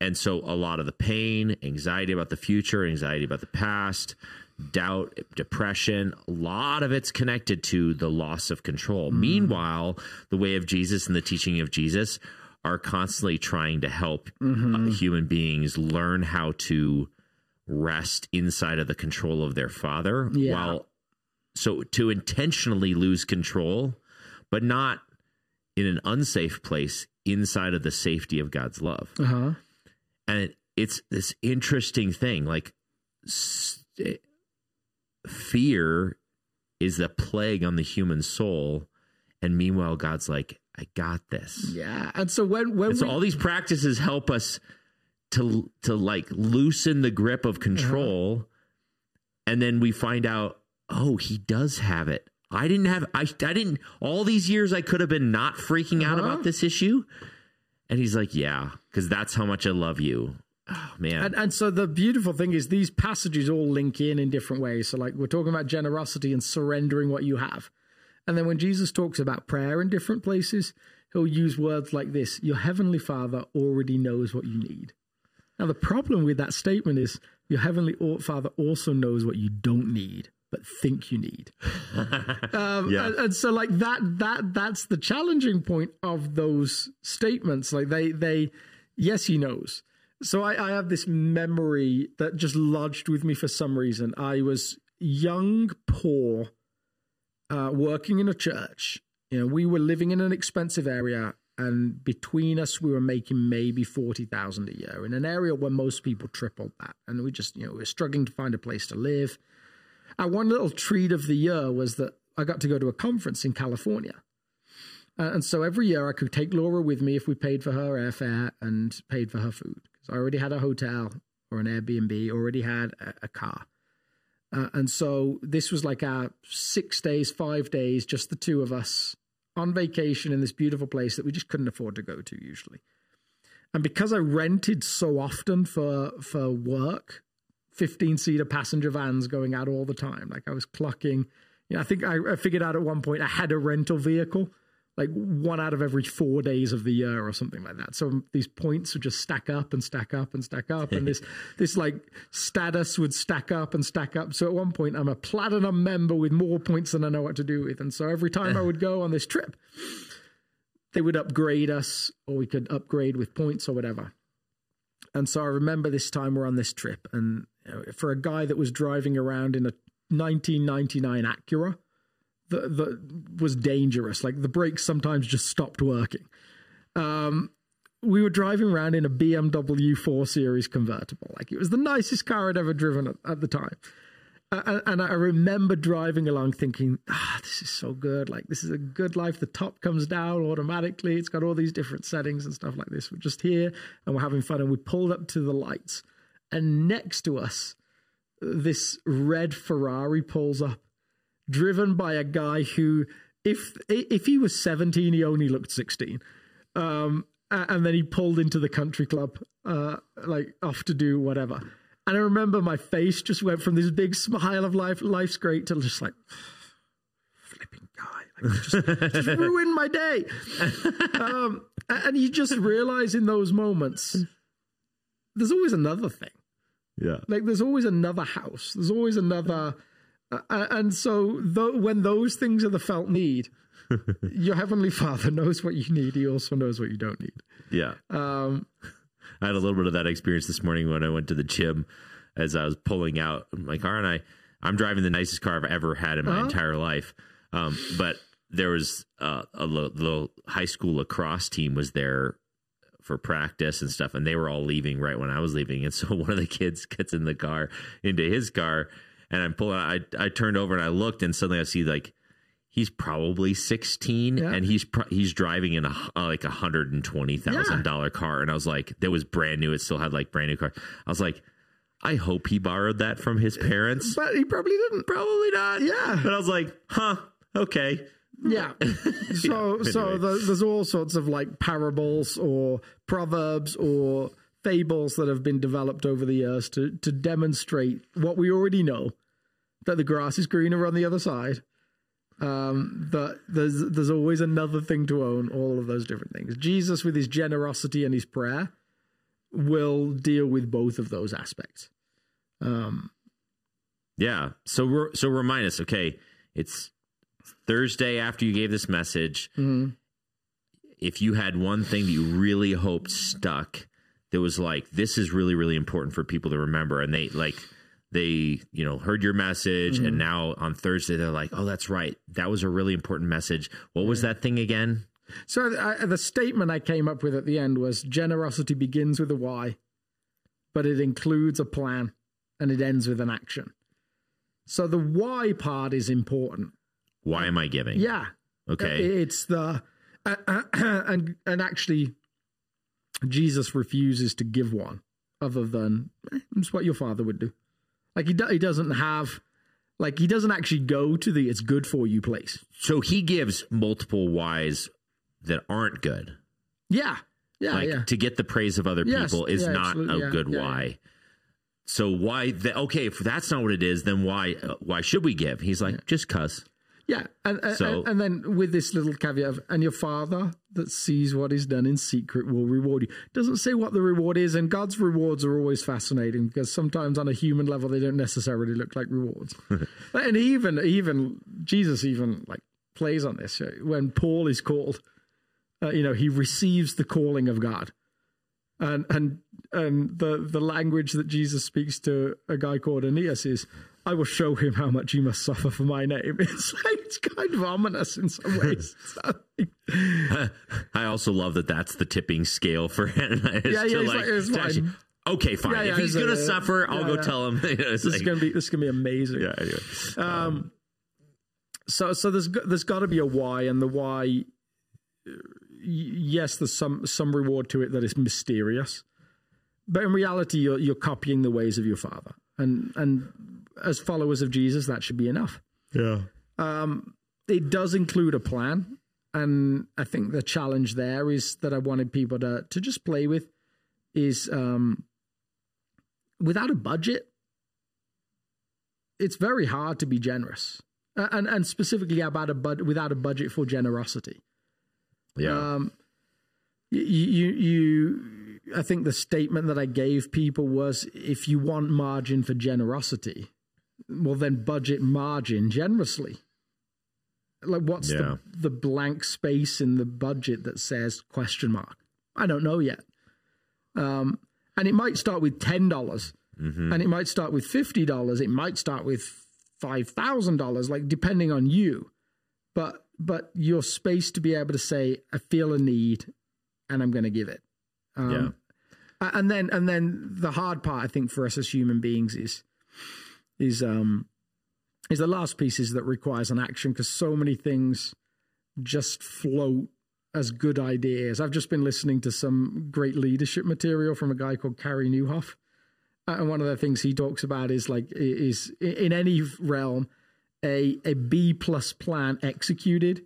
and so a lot of the pain, anxiety about the future, anxiety about the past, doubt, depression, a lot of it's connected to the loss of control. Meanwhile, the way of Jesus and the teaching of Jesus are constantly trying to help uh, human beings learn how to rest inside of the control of their father Yeah. while so to intentionally lose control but not in an unsafe place inside of the safety of God's love. Uh huh. And it, it's this interesting thing like s- fear is the plague on the human soul. And meanwhile, God's like, I got this. Yeah. And so when when so all these practices help us to to like loosen the grip of control, and then we find out, oh, he does have it. I didn't have I I didn't all these years I could have been not freaking out Uh-huh. about this issue. And he's like, yeah, because that's how much I love you. Oh man. And, and so the beautiful thing is these passages all link in in different ways. So like we're talking about generosity and surrendering what you have. And then when Jesus talks about prayer in different places, he'll use words like this, your heavenly Father already knows what you need. Now the problem with that statement is your heavenly Father also knows what you don't need but think you need. Um, Yeah. and, and so like that that that's the challenging point of those statements. Like they they yes he knows. So I, I have this memory that just lodged with me for some reason. I was young, poor, uh, working in a church. You know, we were living in an expensive area, and between us, we were making maybe forty thousand a year in an area where most people tripled that. And we just, you know, we were struggling to find a place to live. And one little treat of the year was that I got to go to a conference in California. Uh, and so every year I could take Laura with me if we paid for her airfare and paid for her food. Because I already had a hotel or an Airbnb, already had a, a car. Uh, and so this was like our six days, five days, just the two of us on vacation in this beautiful place that we just couldn't afford to go to usually. And because I rented so often for for work, 15 seater passenger vans going out all the time. Like I was clocking, you know, I think I, I figured out at one point I had a rental vehicle, like one out of every four days of the year or something like that. So these points would just stack up and stack up and stack up. And this, this like status would stack up and stack up. So at one point I'm a platinum member with more points than I know what to do with. And so every time I would go on this trip, they would upgrade us or we could upgrade with points or whatever. And so I remember this time we're on this trip, and for a guy that was driving around in a 1999 Acura, that that was dangerous. Like the brakes sometimes just stopped working. Um, we were driving around in a BMW 4 Series convertible. Like it was the nicest car I'd ever driven at, at the time. Uh, and I remember driving along thinking, ah, this is so good. Like, this is a good life. The top comes down automatically. It's got all these different settings and stuff like this. We're just here and we're having fun. And we pulled up to the lights. And next to us, this red Ferrari pulls up, driven by a guy who, if if he was 17, he only looked 16. Um, and then he pulled into the country club, uh, like off to do whatever. And I remember my face just went from this big smile of life, life's great, to just like, flipping guy. Like, just, just ruined my day. Um, and you just realize in those moments, there's always another thing. yeah. Like there's always another house. There's always another. And so when those things are the felt need, your heavenly Father knows what you need. He also knows what you don't need. Yeah. Um, I had a little bit of that experience this morning when I went to the gym as I was pulling out my car and I I'm driving the nicest car I've ever had in my entire life. Um, but there was uh, a little, little high school lacrosse team was there for practice and stuff and they were all leaving right when I was leaving and so one of the kids gets in the car into his car and I'm pulling I I turned over and I looked and suddenly I see like he's probably 16 Yeah. and he's pro- he's driving in a uh, like a hundred and twenty thousand dollar car and I was like that was brand new it still had like brand new car I was like I hope he borrowed that from his parents but he probably didn't. probably not Yeah. but I was like huh okay Yeah. So so anyway. the, there's all sorts of like parables or proverbs or fables that have been developed over the years to to demonstrate what we already know that the grass is greener on the other side. Um, that there's there's always another thing to own. All of those different things. Jesus, with his generosity and his prayer, will deal with both of those aspects. Um, Yeah. So re- so remind us. Okay, it's Thursday after you gave this message. If you had one thing that you really hoped stuck, that was like this is really really important for people to remember, and they like they you know heard your message, and now on Thursday they're like, oh, that's right, that was a really important message. What was that thing again? So I, the statement I came up with at the end was generosity begins with a why, but it includes a plan and it ends with an action. So the why part is important. Why am I giving? Yeah. Okay. It's the uh, uh, and and actually, Jesus refuses to give one other than eh, it's what your father would do. Like he do, he doesn't have, like he doesn't actually go to the "it's good for you" place. So he gives multiple whys that aren't good. Yeah, yeah, like yeah. to get the praise of other Yes, people is yeah, not a yeah, good why. So why? The, okay, if that's not what it is, then why? Uh, why should we give? He's like, just cuz. Yeah, and and, So- and then with this little caveat, of, and your father that sees what is done in secret will reward you. Doesn't say what the reward is, and God's rewards are always fascinating because sometimes on a human level they don't necessarily look like rewards. and even even Jesus even like plays on this when Paul is called. Uh, you know, he receives the calling of God, and and and the the language that Jesus speaks to a guy called Aeneas is, "I will show him how much you must suffer for my name." It's like it's kind of ominous in some ways. I also love that that's the tipping scale for Ananias. Yeah, yeah, like, like, actually- okay, fine. Yeah, yeah, if he's gonna a- suffer, I'll go tell him. You know, it's this is gonna be this is gonna be amazing. yeah, anyway. Um, so so there's there's got to be a why, and the why. uh, Yes, there's some some reward to it that is mysterious, but in reality, you're you're copying the ways of your father, and and as followers of Jesus, that should be enough. yeah. Um, it does include a plan, and I think the challenge there is that I wanted people to to just play with is um, without a budget, it's very hard to be generous, Uh, and and specifically about a bud without a budget for generosity. Yeah. Um, you, you, you, I think the statement that I gave people was if you want margin for generosity, well, then budget margin generously. Like, what's Yeah. the, the blank space in the budget that says question mark? I don't know yet. Um, and it might start with $10 Mm-hmm. and it might start with $50. It might start with $5,000, like depending on you but but your space to be able to say I feel a need and I'm going to give it. Um, a- And then and then the hard part I think for us as human beings is is um is the last piece is that requires an action because so many things just float as good ideas. I've just been listening to some great leadership material from a guy called Carey Nieuwhof. And one of the things he talks about is like is in any realm a a B plus plan executed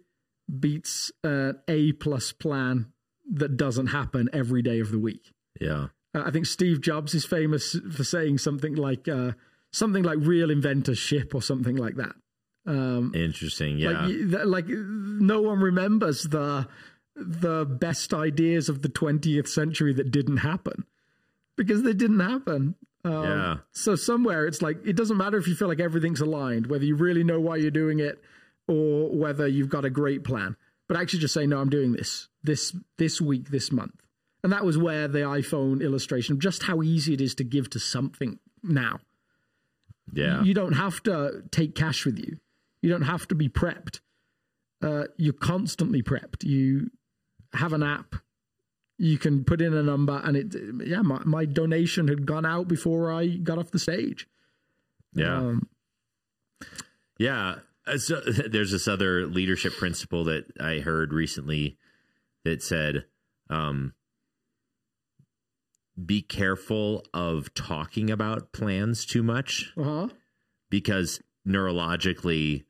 beats an A plus plan that doesn't happen every day of the week. yeah. Uh, I think Steve Jobs is famous for saying something like uh, something like "real inventor's ship" or something like that. Um, Interesting. Yeah. like, like no one remembers the the best ideas of the 20th century that didn't happen because they didn't happen. Um, Yeah. So somewhere it's like it doesn't matter if you feel like everything's aligned, whether you really know why you're doing it or whether you've got a great plan. But actually just say, no, I'm doing this this this week, this month. And that was where the iPhone illustration of just how easy it is to give to something now. Yeah. You don't have to take cash with you. You don't have to be prepped. Uh, you're constantly prepped. You have an app. You can put in a number, and it. Yeah, my, my donation had gone out before I got off the stage. yeah. Um, Yeah. Uh, So there's this other leadership principle that I heard recently that said, um, be careful of talking about plans too much uh-huh. because neurologically,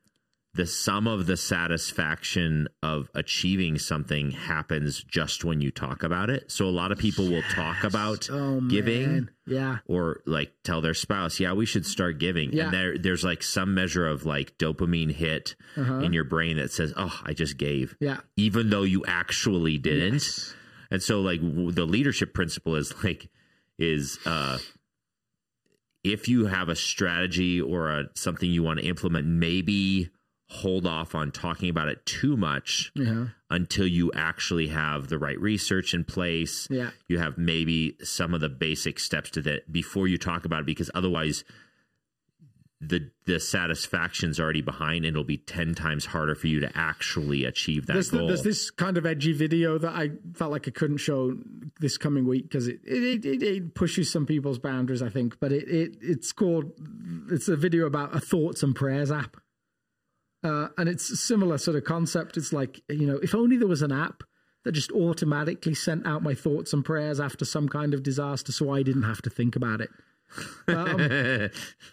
the sum of the satisfaction of achieving something happens just when you talk about it. So a lot of people will talk about Oh, giving man. Yeah. or like tell their spouse, yeah, we should start giving. Yeah. And there there's like some measure of like dopamine hit Uh-huh. in your brain that says, "Oh, I just gave." Yeah. Even though you actually didn't. Yes. And so like w- the leadership principle is like is uh if you have a strategy or a something you want to implement, maybe hold off on talking about it too much Yeah. until you actually have the right research in place Yeah. you have maybe some of the basic steps to that before you talk about it because otherwise the the satisfaction's already behind and it'll be 10 times harder for you to actually achieve that There's, goal there's this kind of edgy video that I felt like I couldn't show this coming week because it, it, it, it pushes some people's boundaries, I think. But it, it it's called it's a video about a thoughts and prayers app, uh, and it's a similar sort of concept. It's like you know, if only there was an app that just automatically sent out my thoughts and prayers after some kind of disaster, so I didn't have to think about it. Um,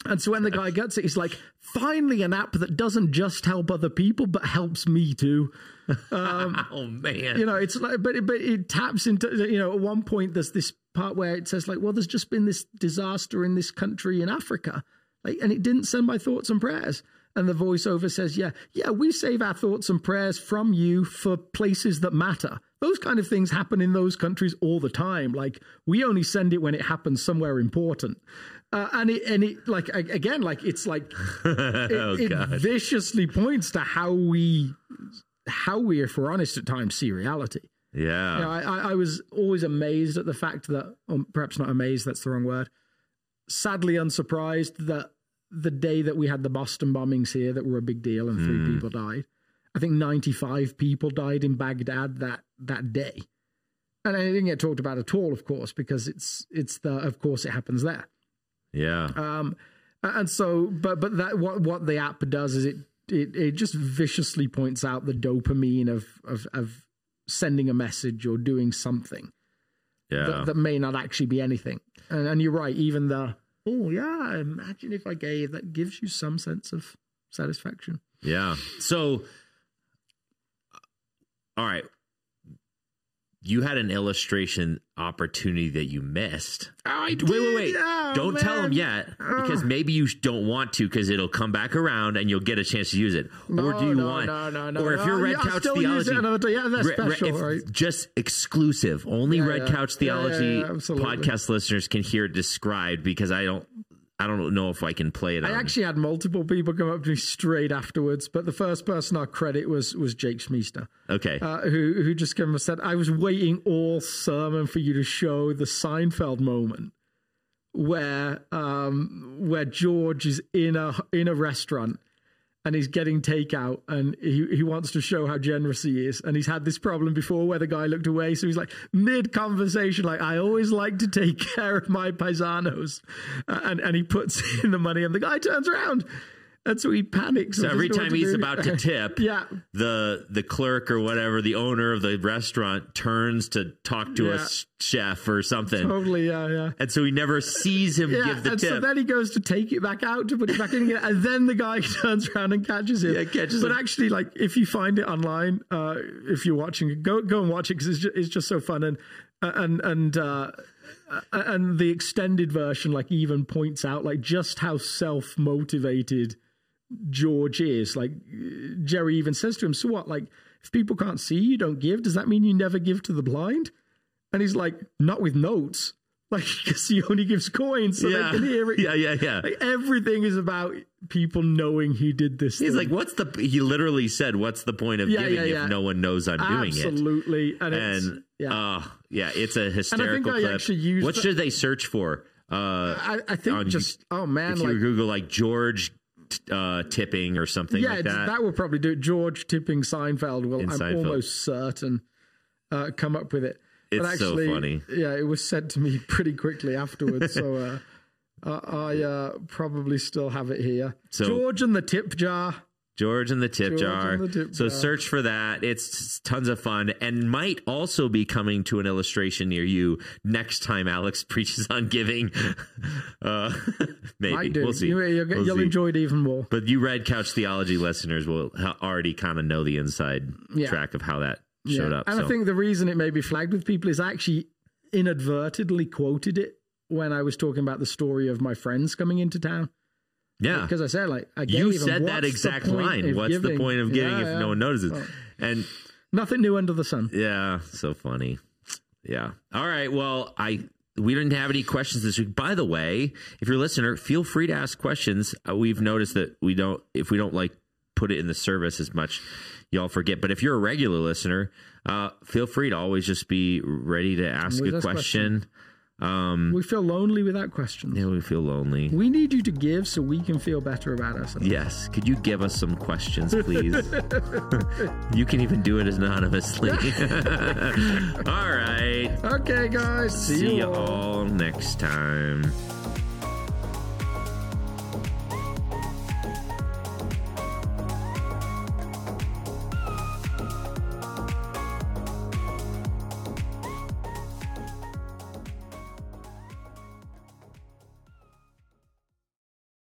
and so when the guy gets it, he's like, finally an app that doesn't just help other people, but helps me too. oh man. You know, it's like, but, it- but it taps into, you know, at one point there's this part where it says like, well, there's just been this disaster in this country in Africa. Like, and it didn't send my thoughts and prayers. And the voiceover says, yeah, yeah, we save our thoughts and prayers from you for places that matter. Those kind of things happen in those countries all the time. Like we only send it when it happens somewhere important. Uh, and it, and it, like, again, like it's like, it, oh it viciously points to how we, how we, if we're honest at times, see reality. Yeah. You know, I, I, was always amazed at the fact that, or perhaps not amazed, that's the wrong word. Sadly, unsurprised that the day that we had the Boston bombings here, that were a big deal, and three people died. I think ninety-five people died in Baghdad that that day, and it didn't get talked about at all, of course, because it's it's the of course it happens there. yeah. Um, and so, but but that what what the app does is it it, it just viciously points out the dopamine of of of sending a message or doing something yeah. that, that may not actually be anything. And, and you're right, even the oh yeah, imagine if I gave that gives you some sense of satisfaction. Yeah. So, all right. You had an illustration opportunity that you missed. I Wait, wait, wait. Oh, don't tell them yet because maybe you don't want to because it'll come back around and you'll get a chance to use it. or No, do you no, want? no, no, no, or if no. you're Red Yeah, Couch Theology. Yeah, that's Re- special, right? just exclusive. Only Yeah, Red yeah. Couch Theology podcast listeners can hear it described because I don't. I don't know if I can play it. I on- actually had multiple people come up to me straight afterwards, but the first person I credit was was Jake Schmeester. okay. uh, who who just came and said, "I was waiting all sermon for you to show the Seinfeld moment where um, where George is in a in a restaurant and he's getting takeout and he, he wants to show how generous he is. And he's had this problem before where the guy looked away so he's like mid conversation like I always like to take care of my paisanos. Uh, and and he puts in the money and the guy turns around and so he panics so every time he's about to tip, yeah the the clerk or whatever, the owner of the restaurant turns to talk to a Yeah. s- chef or something, totally yeah yeah and so he never sees him Yeah, give the and tip. so then he goes to take it back out to put it back in again, and then the guy turns around and catches him. Yeah, catches it. but him. actually, like if you find it online, uh, if you're watching, it, go go and watch it because it's just, it's just so fun and and and uh, and the extended version like even points out like just how self motivated George is. Like Jerry even says to him, "So what? Like if people can't see you, don't give. Does that mean you never give to the blind?" And he's like, "Not with notes." Like, because he only gives coins so yeah. they can hear it. yeah, yeah, yeah. Like everything is about people knowing he did this. He's thing. like, "What's the?" He literally said, "What's the point of Yeah, giving yeah, if no one knows I'm doing it?" absolutely, and, it's, And yeah, oh, yeah, it's a hysterical I clip. actually used what the- should they search for? Uh, I, I think just oh man, if you Google like George uh, tipping or something yeah, like that. that. would probably do it. George tipping Seinfeld will, In I'm Seinfeld. almost certain, uh, come up with it. It's but so actually, funny. Yeah, it was sent to me pretty quickly afterwards, so uh, uh, I uh, probably still have it here. So- George and the tip jar. George and the tip George jar. the tip so jar. search for that. It's tons of fun and might also be coming to an illustration near you next time Alex preaches on giving. Uh, maybe we'll see. You, will We'll enjoy it even more. But you Red Couch Theology listeners will ha- already kind of know the inside Yeah. track of how that showed Yeah. up. And so. I think the reason it may be flagged with people is I actually inadvertently quoted it when I was talking about the story of my friends coming into town. Yeah, Because I said, like, I gave you said that exact line. What's the point of giving Yeah, if yeah. no one notices? Well, And nothing new under the sun. Yeah, so funny. Yeah. All right. Well, I we didn't have any questions this week. By the way, if you're a listener, feel free to ask questions. Uh, we've noticed that we don't if we don't like put it in the service as much, y'all forget. But if you're a regular listener, uh, feel free to always just be ready to ask a ask question. Um, We feel lonely without questions. yeah, we feel lonely. We need you to give so we can feel better about ourselves. Yes. Could you give us some questions, please? you can even do it anonymously. All right. Okay, guys. See, See you all. all next time.